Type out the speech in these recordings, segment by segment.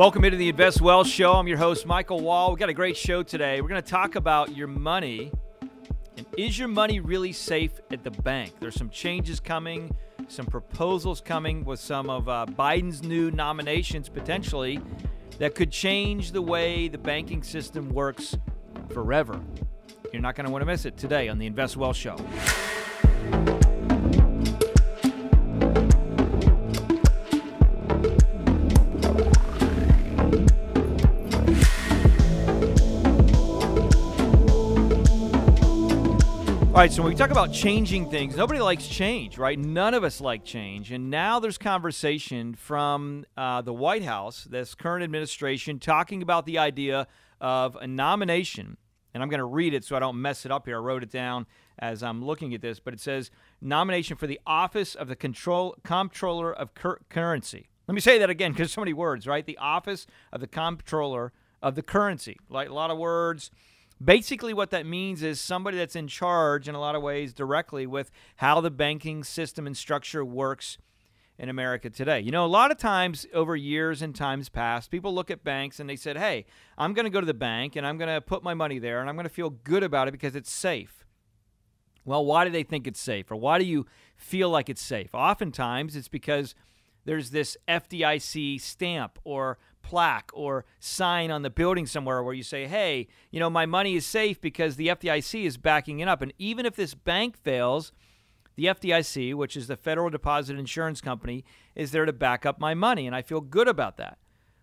Welcome into the Invest Well Show. I'm your host, Michael Wall. We've got a great show today. We're going to talk about your money. And is your money really safe at the bank? There's some changes coming, some proposals coming with some of uh, Biden's new nominations potentially that could change the way the banking system works forever. You're not going to want to miss it today on the Invest Well Show. All right, so when we talk about changing things, nobody likes change, right? None of us like change. And now there's conversation from uh, the White House, this current administration, talking about the idea of a nomination. And I'm going to read it so I don't mess it up here. I wrote it down as I'm looking at this, but it says nomination for the office of the control comptroller of cur- currency. Let me say that again because so many words, right? The office of the comptroller of the currency. Like a lot of words. Basically, what that means is somebody that's in charge in a lot of ways directly with how the banking system and structure works in America today. You know, a lot of times over years and times past, people look at banks and they said, hey, I'm going to go to the bank and I'm going to put my money there and I'm going to feel good about it because it's safe. Well, why do they think it's safe or why do you feel like it's safe? Oftentimes, it's because there's this FDIC stamp or plaque or sign on the building somewhere where you say, hey, you know, my money is safe because the FDIC is backing it up. And even if this bank fails, the FDIC, which is the Federal Deposit Insurance Company, is there to back up my money. And I feel good about that.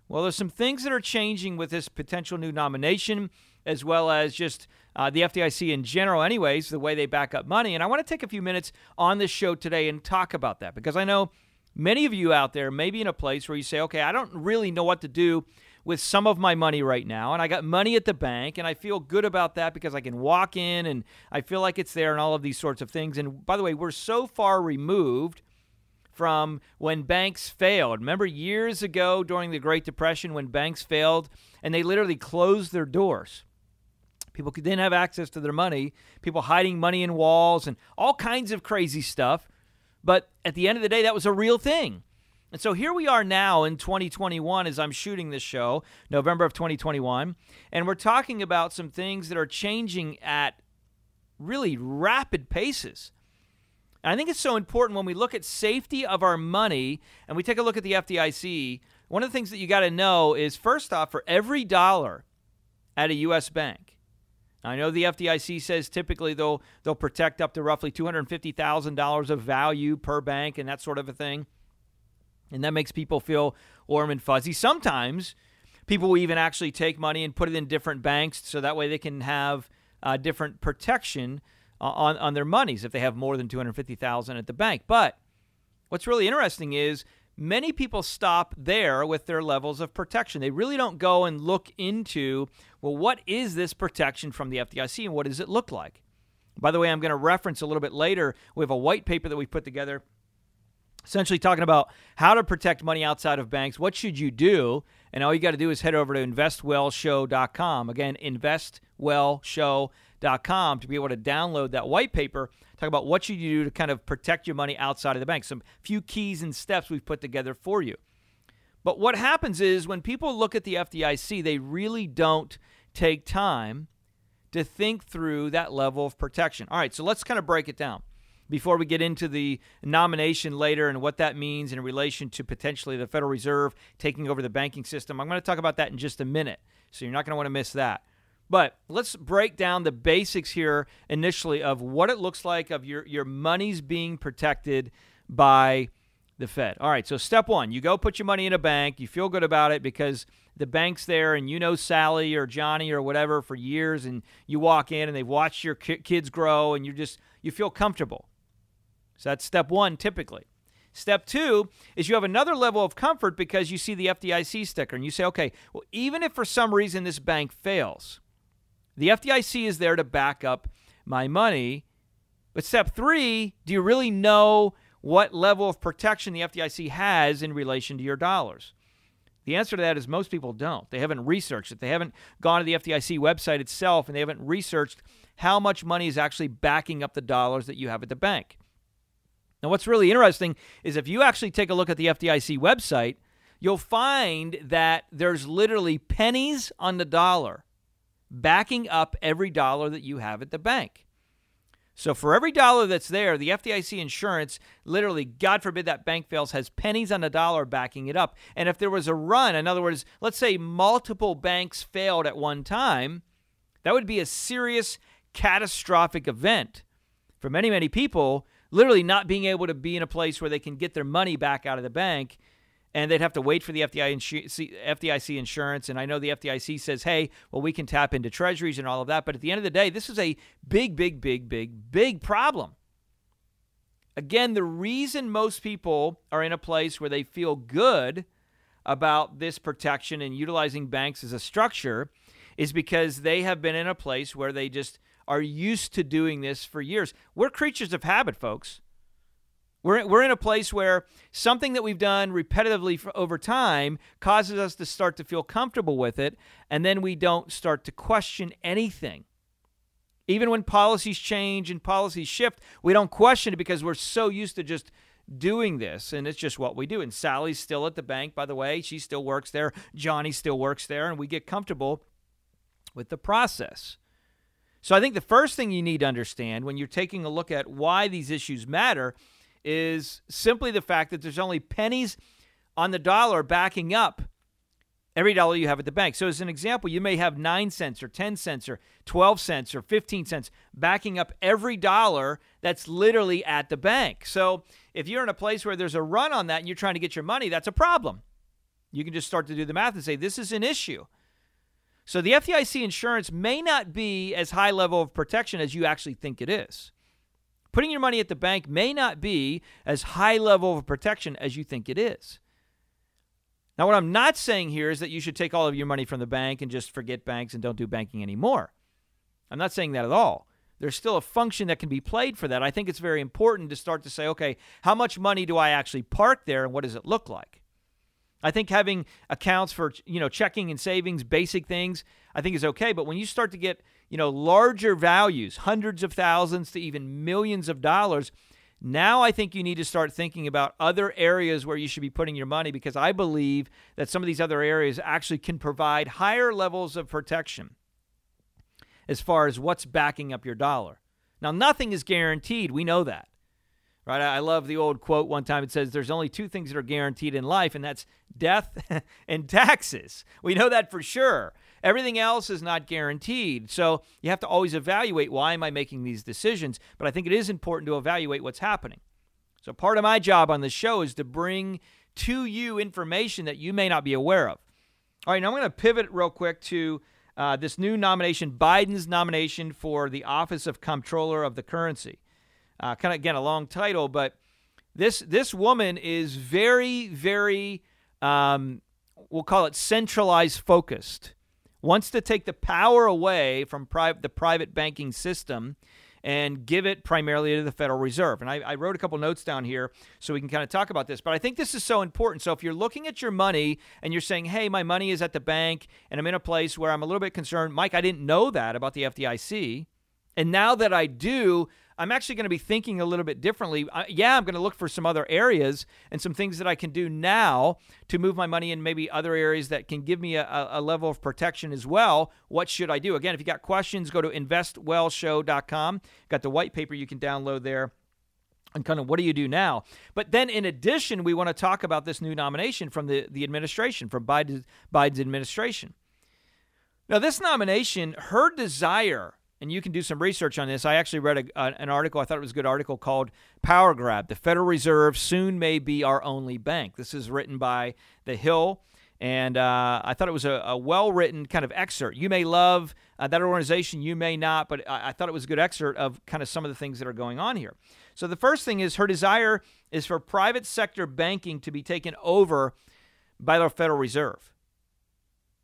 Well, there's some things that are changing with this potential new nomination, as well as just uh, the FDIC in general, anyways, the way they back up money. And I want to take a few minutes on this show today and talk about that because I know Many of you out there may be in a place where you say, okay, I don't really know what to do with some of my money right now. And I got money at the bank, and I feel good about that because I can walk in and I feel like it's there and all of these sorts of things. And by the way, we're so far removed from when banks failed. Remember years ago during the Great Depression when banks failed and they literally closed their doors? People didn't have access to their money, people hiding money in walls and all kinds of crazy stuff. But at the end of the day, that was a real thing. And so here we are now in 2021 as I'm shooting this show, November of 2021, and we're talking about some things that are changing at really rapid paces. And I think it's so important when we look at safety of our money and we take a look at the FDIC. One of the things that you got to know is first off, for every dollar at a U.S. bank, I know the FDIC says typically they'll they'll protect up to roughly two hundred fifty thousand dollars of value per bank and that sort of a thing, and that makes people feel warm and fuzzy. Sometimes people will even actually take money and put it in different banks so that way they can have uh, different protection uh, on on their monies if they have more than two hundred fifty thousand at the bank. But what's really interesting is many people stop there with their levels of protection. They really don't go and look into, well, what is this protection from the FDIC and what does it look like? By the way, I'm going to reference a little bit later. We have a white paper that we put together essentially talking about how to protect money outside of banks. What should you do? And all you got to do is head over to investwellshow.com. Again, investwellshow.com to be able to download that white paper talk about what you do to kind of protect your money outside of the bank. Some few keys and steps we've put together for you. But what happens is when people look at the FDIC, they really don't take time to think through that level of protection. All right, so let's kind of break it down before we get into the nomination later and what that means in relation to potentially the Federal Reserve taking over the banking system. I'm going to talk about that in just a minute, so you're not going to want to miss that. But let's break down the basics here initially of what it looks like of your, your money's being protected by the Fed. All right, so step one, you go put your money in a bank. You feel good about it because the bank's there and you know Sally or Johnny or whatever for years and you walk in and they've watched your kids grow and you just you feel comfortable. So that's step 1 typically. Step 2 is you have another level of comfort because you see the FDIC sticker and you say, "Okay, well even if for some reason this bank fails, the FDIC is there to back up my money. But step three, do you really know what level of protection the FDIC has in relation to your dollars? The answer to that is most people don't. They haven't researched it. They haven't gone to the FDIC website itself and they haven't researched how much money is actually backing up the dollars that you have at the bank. Now, what's really interesting is if you actually take a look at the FDIC website, you'll find that there's literally pennies on the dollar backing up every dollar that you have at the bank. So for every dollar that's there, the FDIC insurance, literally, God forbid that bank fails, has pennies on the dollar backing it up. And if there was a run, in other words, let's say multiple banks failed at one time, that would be a serious catastrophic event for many, many people, literally not being able to be in a place where they can get their money back out of the bank and they'd have to wait for the FDIC insurance. And I know the FDIC says, hey, well, we can tap into treasuries and all of that. But at the end of the day, this is a big, big, big, big, big problem. Again, the reason most people are in a place where they feel good about this protection and utilizing banks as a structure is because they have been in a place where they just are used to doing this for years. We're creatures of habit, folks. We're, we're in a place where something that we've done repetitively over time causes us to start to feel comfortable with it, and then we don't start to question anything. Even when policies change and policies shift, we don't question it because we're so used to just doing this, and it's just what we do. And Sally's still at the bank, by the way. She still works there. Johnny still works there, and we get comfortable with the process. So I think the first thing you need to understand when you're taking a look at why these issues matter is simply the fact that there's only pennies on the dollar backing up every dollar you have at the bank. So, as an example, you may have 9 cents or 10 cents or 12 cents or 15 cents backing up every dollar that's literally at the bank. So, if you're in a place where there's a run on that and you're trying to get your money, that's a problem. You can just start to do the math and say, this is an issue. So, the FDIC insurance may not be as high level of protection as you actually think it is. Putting your money at the bank may not be as high level of protection as you think it is. Now, what I'm not saying here is that you should take all of your money from the bank and just forget banks and don't do banking anymore. I'm not saying that at all. There's still a function that can be played for that. I think it's very important to start to say, okay, how much money do I actually park there and what does it look like? I think having accounts for, you know, checking and savings, basic things, I think is okay, but when you start to get you know, larger values, hundreds of thousands to even millions of dollars. Now I think you need to start thinking about other areas where you should be putting your money because I believe that some of these other areas actually can provide higher levels of protection as far as what's backing up your dollar. Now, nothing is guaranteed. We know that. Right? I love the old quote one time. It says, There's only two things that are guaranteed in life, and that's death and taxes. We know that for sure. Everything else is not guaranteed. So you have to always evaluate why am I making these decisions? But I think it is important to evaluate what's happening. So part of my job on the show is to bring to you information that you may not be aware of. All right, now I'm going to pivot real quick to uh, this new nomination, Biden's nomination for the office of Comptroller of the Currency. Uh, kind of again a long title, but this this woman is very very um, we'll call it centralized focused wants to take the power away from pri- the private banking system and give it primarily to the Federal Reserve. And I, I wrote a couple notes down here so we can kind of talk about this. But I think this is so important. So if you're looking at your money and you're saying, hey, my money is at the bank and I'm in a place where I'm a little bit concerned, Mike, I didn't know that about the FDIC. And now that I do, I'm actually going to be thinking a little bit differently. Yeah, I'm going to look for some other areas and some things that I can do now to move my money in maybe other areas that can give me a, a level of protection as well. What should I do? Again, if you got questions, go to investwellshow.com. Got the white paper you can download there and kind of what do you do now? But then, in addition, we want to talk about this new nomination from the, the administration, from Biden, Biden's administration. Now, this nomination, her desire and you can do some research on this. I actually read a, an article, I thought it was a good article called Power Grab The Federal Reserve Soon May Be Our Only Bank. This is written by The Hill, and uh, I thought it was a, a well written kind of excerpt. You may love uh, that organization, you may not, but I, I thought it was a good excerpt of kind of some of the things that are going on here. So the first thing is her desire is for private sector banking to be taken over by the Federal Reserve.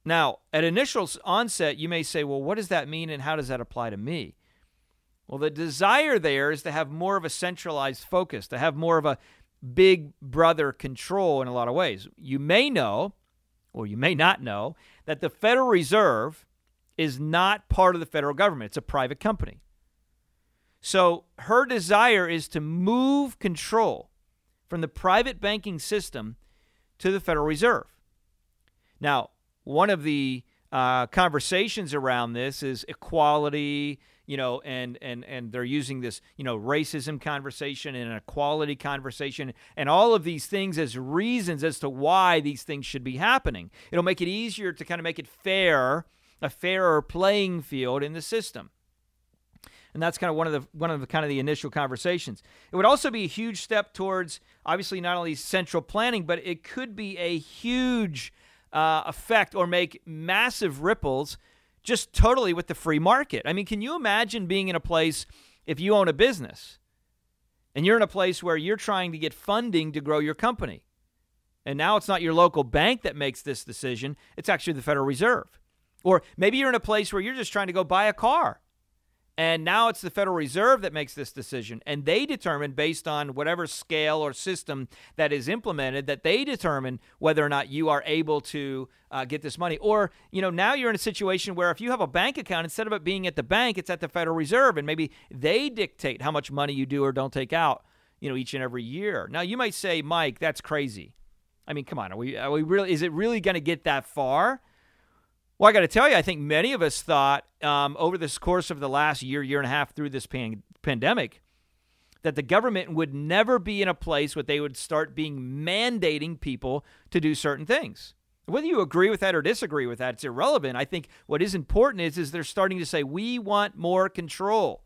Now, at initial onset, you may say, well, what does that mean and how does that apply to me? Well, the desire there is to have more of a centralized focus, to have more of a big brother control in a lot of ways. You may know, or you may not know, that the Federal Reserve is not part of the federal government, it's a private company. So her desire is to move control from the private banking system to the Federal Reserve. Now, one of the uh, conversations around this is equality, you know, and and and they're using this, you know, racism conversation and equality conversation and all of these things as reasons as to why these things should be happening. It'll make it easier to kind of make it fair, a fairer playing field in the system. And that's kind of one of the one of the kind of the initial conversations. It would also be a huge step towards obviously not only central planning, but it could be a huge uh, effect or make massive ripples just totally with the free market. I mean, can you imagine being in a place if you own a business and you're in a place where you're trying to get funding to grow your company? And now it's not your local bank that makes this decision, it's actually the Federal Reserve. Or maybe you're in a place where you're just trying to go buy a car and now it's the Federal Reserve that makes this decision. And they determine, based on whatever scale or system that is implemented, that they determine whether or not you are able to uh, get this money. Or, you know, now you're in a situation where if you have a bank account, instead of it being at the bank, it's at the Federal Reserve. And maybe they dictate how much money you do or don't take out, you know, each and every year. Now, you might say, Mike, that's crazy. I mean, come on. Are we, are we really, is it really going to get that far? Well, I got to tell you, I think many of us thought um, over this course of the last year, year and a half through this pan- pandemic, that the government would never be in a place where they would start being mandating people to do certain things. Whether you agree with that or disagree with that, it's irrelevant. I think what is important is, is they're starting to say, we want more control.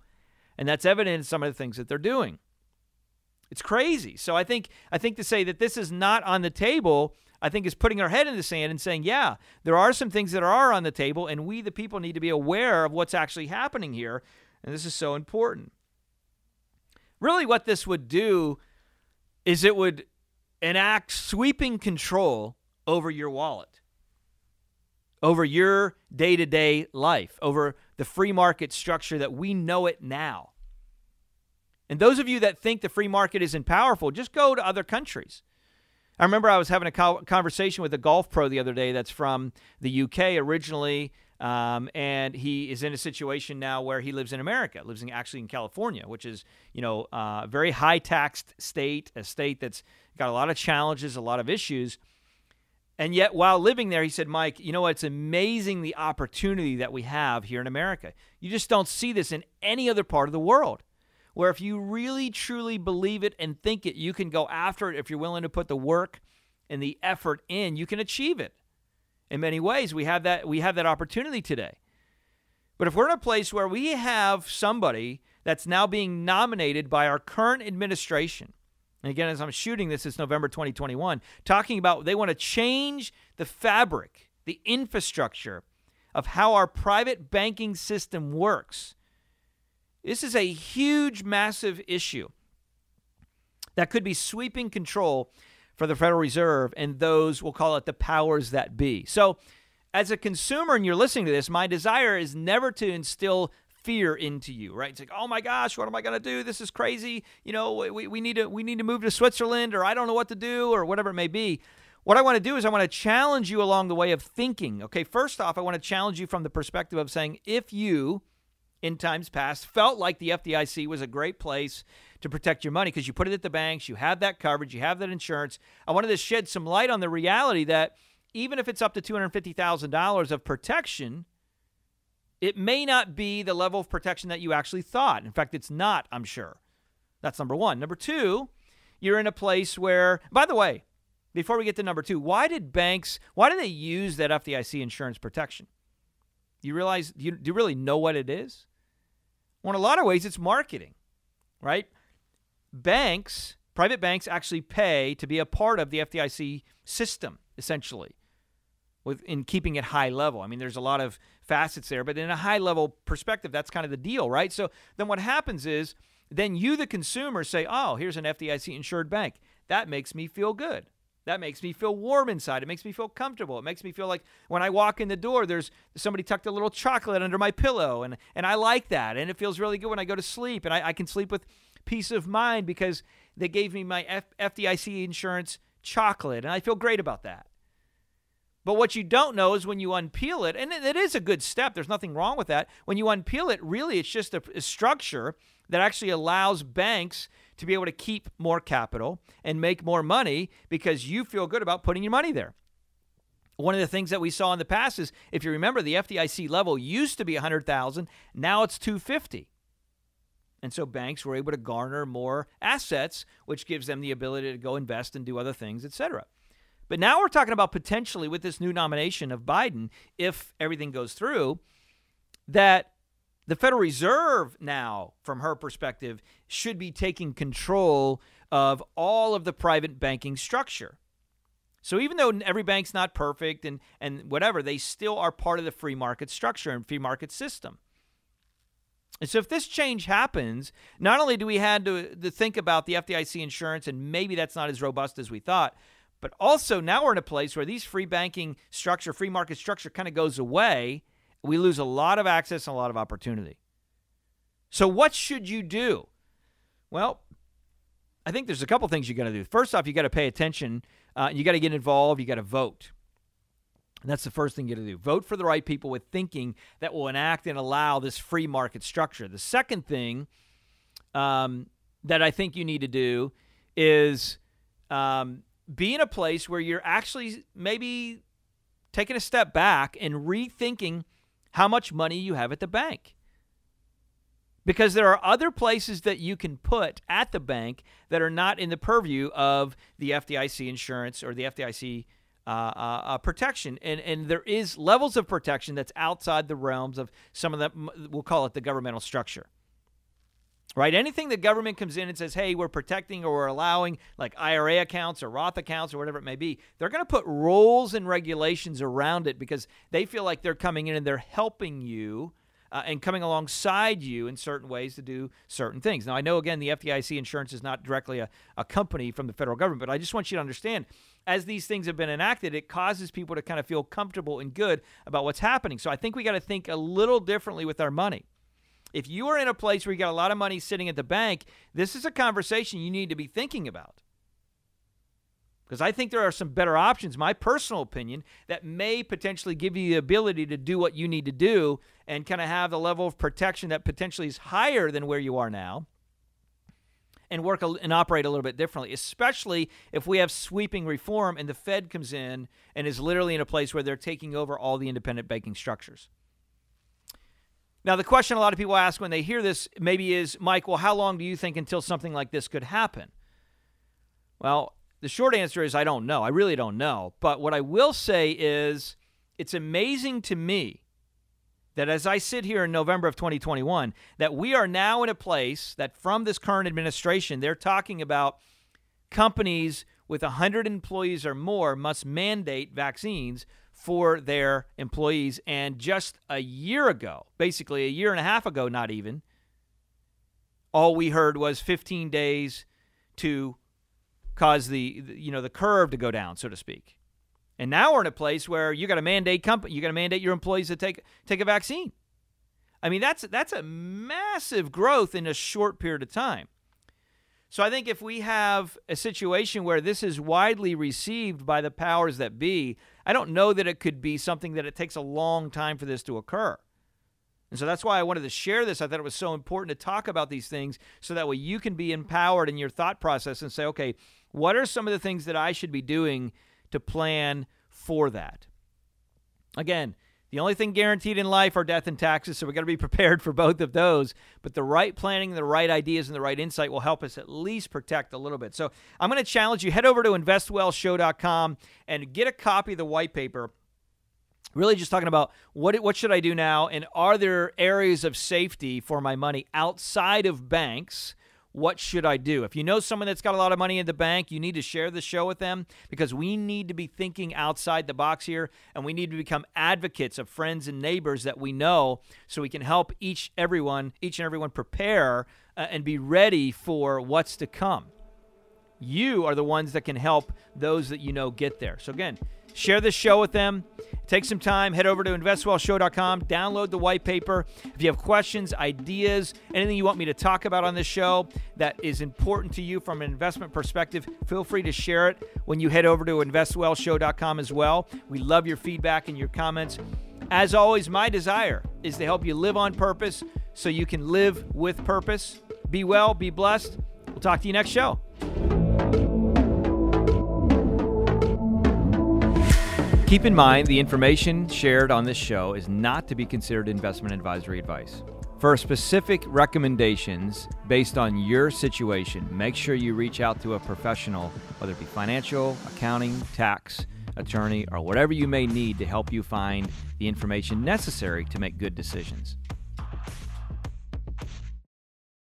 And that's evident in some of the things that they're doing. It's crazy. So I think I think to say that this is not on the table I think is putting our head in the sand and saying, yeah, there are some things that are on the table, and we, the people, need to be aware of what's actually happening here. And this is so important. Really, what this would do is it would enact sweeping control over your wallet, over your day to day life, over the free market structure that we know it now. And those of you that think the free market isn't powerful, just go to other countries. I remember I was having a conversation with a golf pro the other day that's from the UK originally, um, and he is in a situation now where he lives in America, lives in, actually in California, which is you know uh, a very high taxed state, a state that's got a lot of challenges, a lot of issues. And yet, while living there, he said, Mike, you know what? It's amazing the opportunity that we have here in America. You just don't see this in any other part of the world where if you really truly believe it and think it, you can go after it. If you're willing to put the work and the effort in, you can achieve it. In many ways, we have that we have that opportunity today. But if we're in a place where we have somebody that's now being nominated by our current administration, and again, as I'm shooting this, it's November 2021, talking about they want to change the fabric, the infrastructure of how our private banking system works this is a huge, massive issue that could be sweeping control for the Federal Reserve and those, we'll call it the powers that be. So, as a consumer and you're listening to this, my desire is never to instill fear into you, right? It's like, oh my gosh, what am I going to do? This is crazy. You know, we, we need to we need to move to Switzerland, or I don't know what to do, or whatever it may be. What I want to do is I want to challenge you along the way of thinking. Okay, first off, I want to challenge you from the perspective of saying, if you in times past felt like the FDIC was a great place to protect your money because you put it at the banks, you have that coverage, you have that insurance. I wanted to shed some light on the reality that even if it's up to $250,000 of protection, it may not be the level of protection that you actually thought. In fact, it's not, I'm sure. That's number one. Number two, you're in a place where, by the way, before we get to number two, why did banks, why do they use that FDIC insurance protection? You realize, do you, do you really know what it is? Well, in a lot of ways, it's marketing, right? Banks, private banks actually pay to be a part of the FDIC system, essentially, with in keeping it high level. I mean, there's a lot of facets there, but in a high level perspective, that's kind of the deal, right? So then what happens is then you, the consumer, say, oh, here's an FDIC insured bank. That makes me feel good. That makes me feel warm inside. It makes me feel comfortable. It makes me feel like when I walk in the door, there's somebody tucked a little chocolate under my pillow, and and I like that. And it feels really good when I go to sleep, and I, I can sleep with peace of mind because they gave me my F- FDIC insurance chocolate, and I feel great about that. But what you don't know is when you unpeel it, and it is a good step, there's nothing wrong with that. When you unpeel it, really, it's just a, a structure that actually allows banks to be able to keep more capital and make more money because you feel good about putting your money there. One of the things that we saw in the past is if you remember the FDIC level used to be 100,000, now it's 250. And so banks were able to garner more assets, which gives them the ability to go invest and do other things, etc. But now we're talking about potentially with this new nomination of Biden, if everything goes through, that the Federal Reserve now, from her perspective, should be taking control of all of the private banking structure. So even though every bank's not perfect and, and whatever, they still are part of the free market structure and free market system. And so if this change happens, not only do we have to, to think about the FDIC insurance, and maybe that's not as robust as we thought, but also now we're in a place where these free banking structure, free market structure kind of goes away we lose a lot of access and a lot of opportunity. So, what should you do? Well, I think there's a couple things you got to do. First off, you got to pay attention. Uh, you got to get involved. You got to vote. And that's the first thing you got to do. Vote for the right people with thinking that will enact and allow this free market structure. The second thing um, that I think you need to do is um, be in a place where you're actually maybe taking a step back and rethinking how much money you have at the bank. Because there are other places that you can put at the bank that are not in the purview of the FDIC insurance or the FDIC uh, uh, uh, protection. And, and there is levels of protection that's outside the realms of some of the, we'll call it the governmental structure right? Anything the government comes in and says, hey, we're protecting or we're allowing, like IRA accounts or Roth accounts or whatever it may be, they're going to put rules and regulations around it because they feel like they're coming in and they're helping you. Uh, and coming alongside you in certain ways to do certain things. Now, I know, again, the FDIC insurance is not directly a, a company from the federal government, but I just want you to understand as these things have been enacted, it causes people to kind of feel comfortable and good about what's happening. So I think we got to think a little differently with our money. If you are in a place where you got a lot of money sitting at the bank, this is a conversation you need to be thinking about. Because I think there are some better options, my personal opinion, that may potentially give you the ability to do what you need to do and kind of have the level of protection that potentially is higher than where you are now and work and operate a little bit differently, especially if we have sweeping reform and the Fed comes in and is literally in a place where they're taking over all the independent banking structures. Now, the question a lot of people ask when they hear this maybe is, Mike, well, how long do you think until something like this could happen? Well, the short answer is I don't know. I really don't know. But what I will say is it's amazing to me that as I sit here in November of 2021, that we are now in a place that from this current administration, they're talking about companies with 100 employees or more must mandate vaccines for their employees. And just a year ago, basically a year and a half ago, not even, all we heard was 15 days to cause the you know the curve to go down, so to speak. And now we're in a place where you got to mandate company, you got to mandate your employees to take take a vaccine. I mean, that's that's a massive growth in a short period of time. So I think if we have a situation where this is widely received by the powers that be, I don't know that it could be something that it takes a long time for this to occur. And so that's why I wanted to share this. I thought it was so important to talk about these things so that way you can be empowered in your thought process and say, okay, what are some of the things that I should be doing to plan for that? Again, the only thing guaranteed in life are death and taxes, so we've got to be prepared for both of those. But the right planning, the right ideas, and the right insight will help us at least protect a little bit. So I'm going to challenge you head over to investwellshow.com and get a copy of the white paper. Really, just talking about what what should I do now, and are there areas of safety for my money outside of banks? What should I do? If you know someone that's got a lot of money in the bank, you need to share the show with them because we need to be thinking outside the box here and we need to become advocates of friends and neighbors that we know so we can help each everyone, each and everyone prepare uh, and be ready for what's to come. You are the ones that can help those that you know get there. So again, Share this show with them. Take some time, head over to investwellshow.com, download the white paper. If you have questions, ideas, anything you want me to talk about on this show that is important to you from an investment perspective, feel free to share it when you head over to investwellshow.com as well. We love your feedback and your comments. As always, my desire is to help you live on purpose so you can live with purpose. Be well, be blessed. We'll talk to you next show. Keep in mind the information shared on this show is not to be considered investment advisory advice. For specific recommendations based on your situation, make sure you reach out to a professional, whether it be financial, accounting, tax, attorney, or whatever you may need to help you find the information necessary to make good decisions.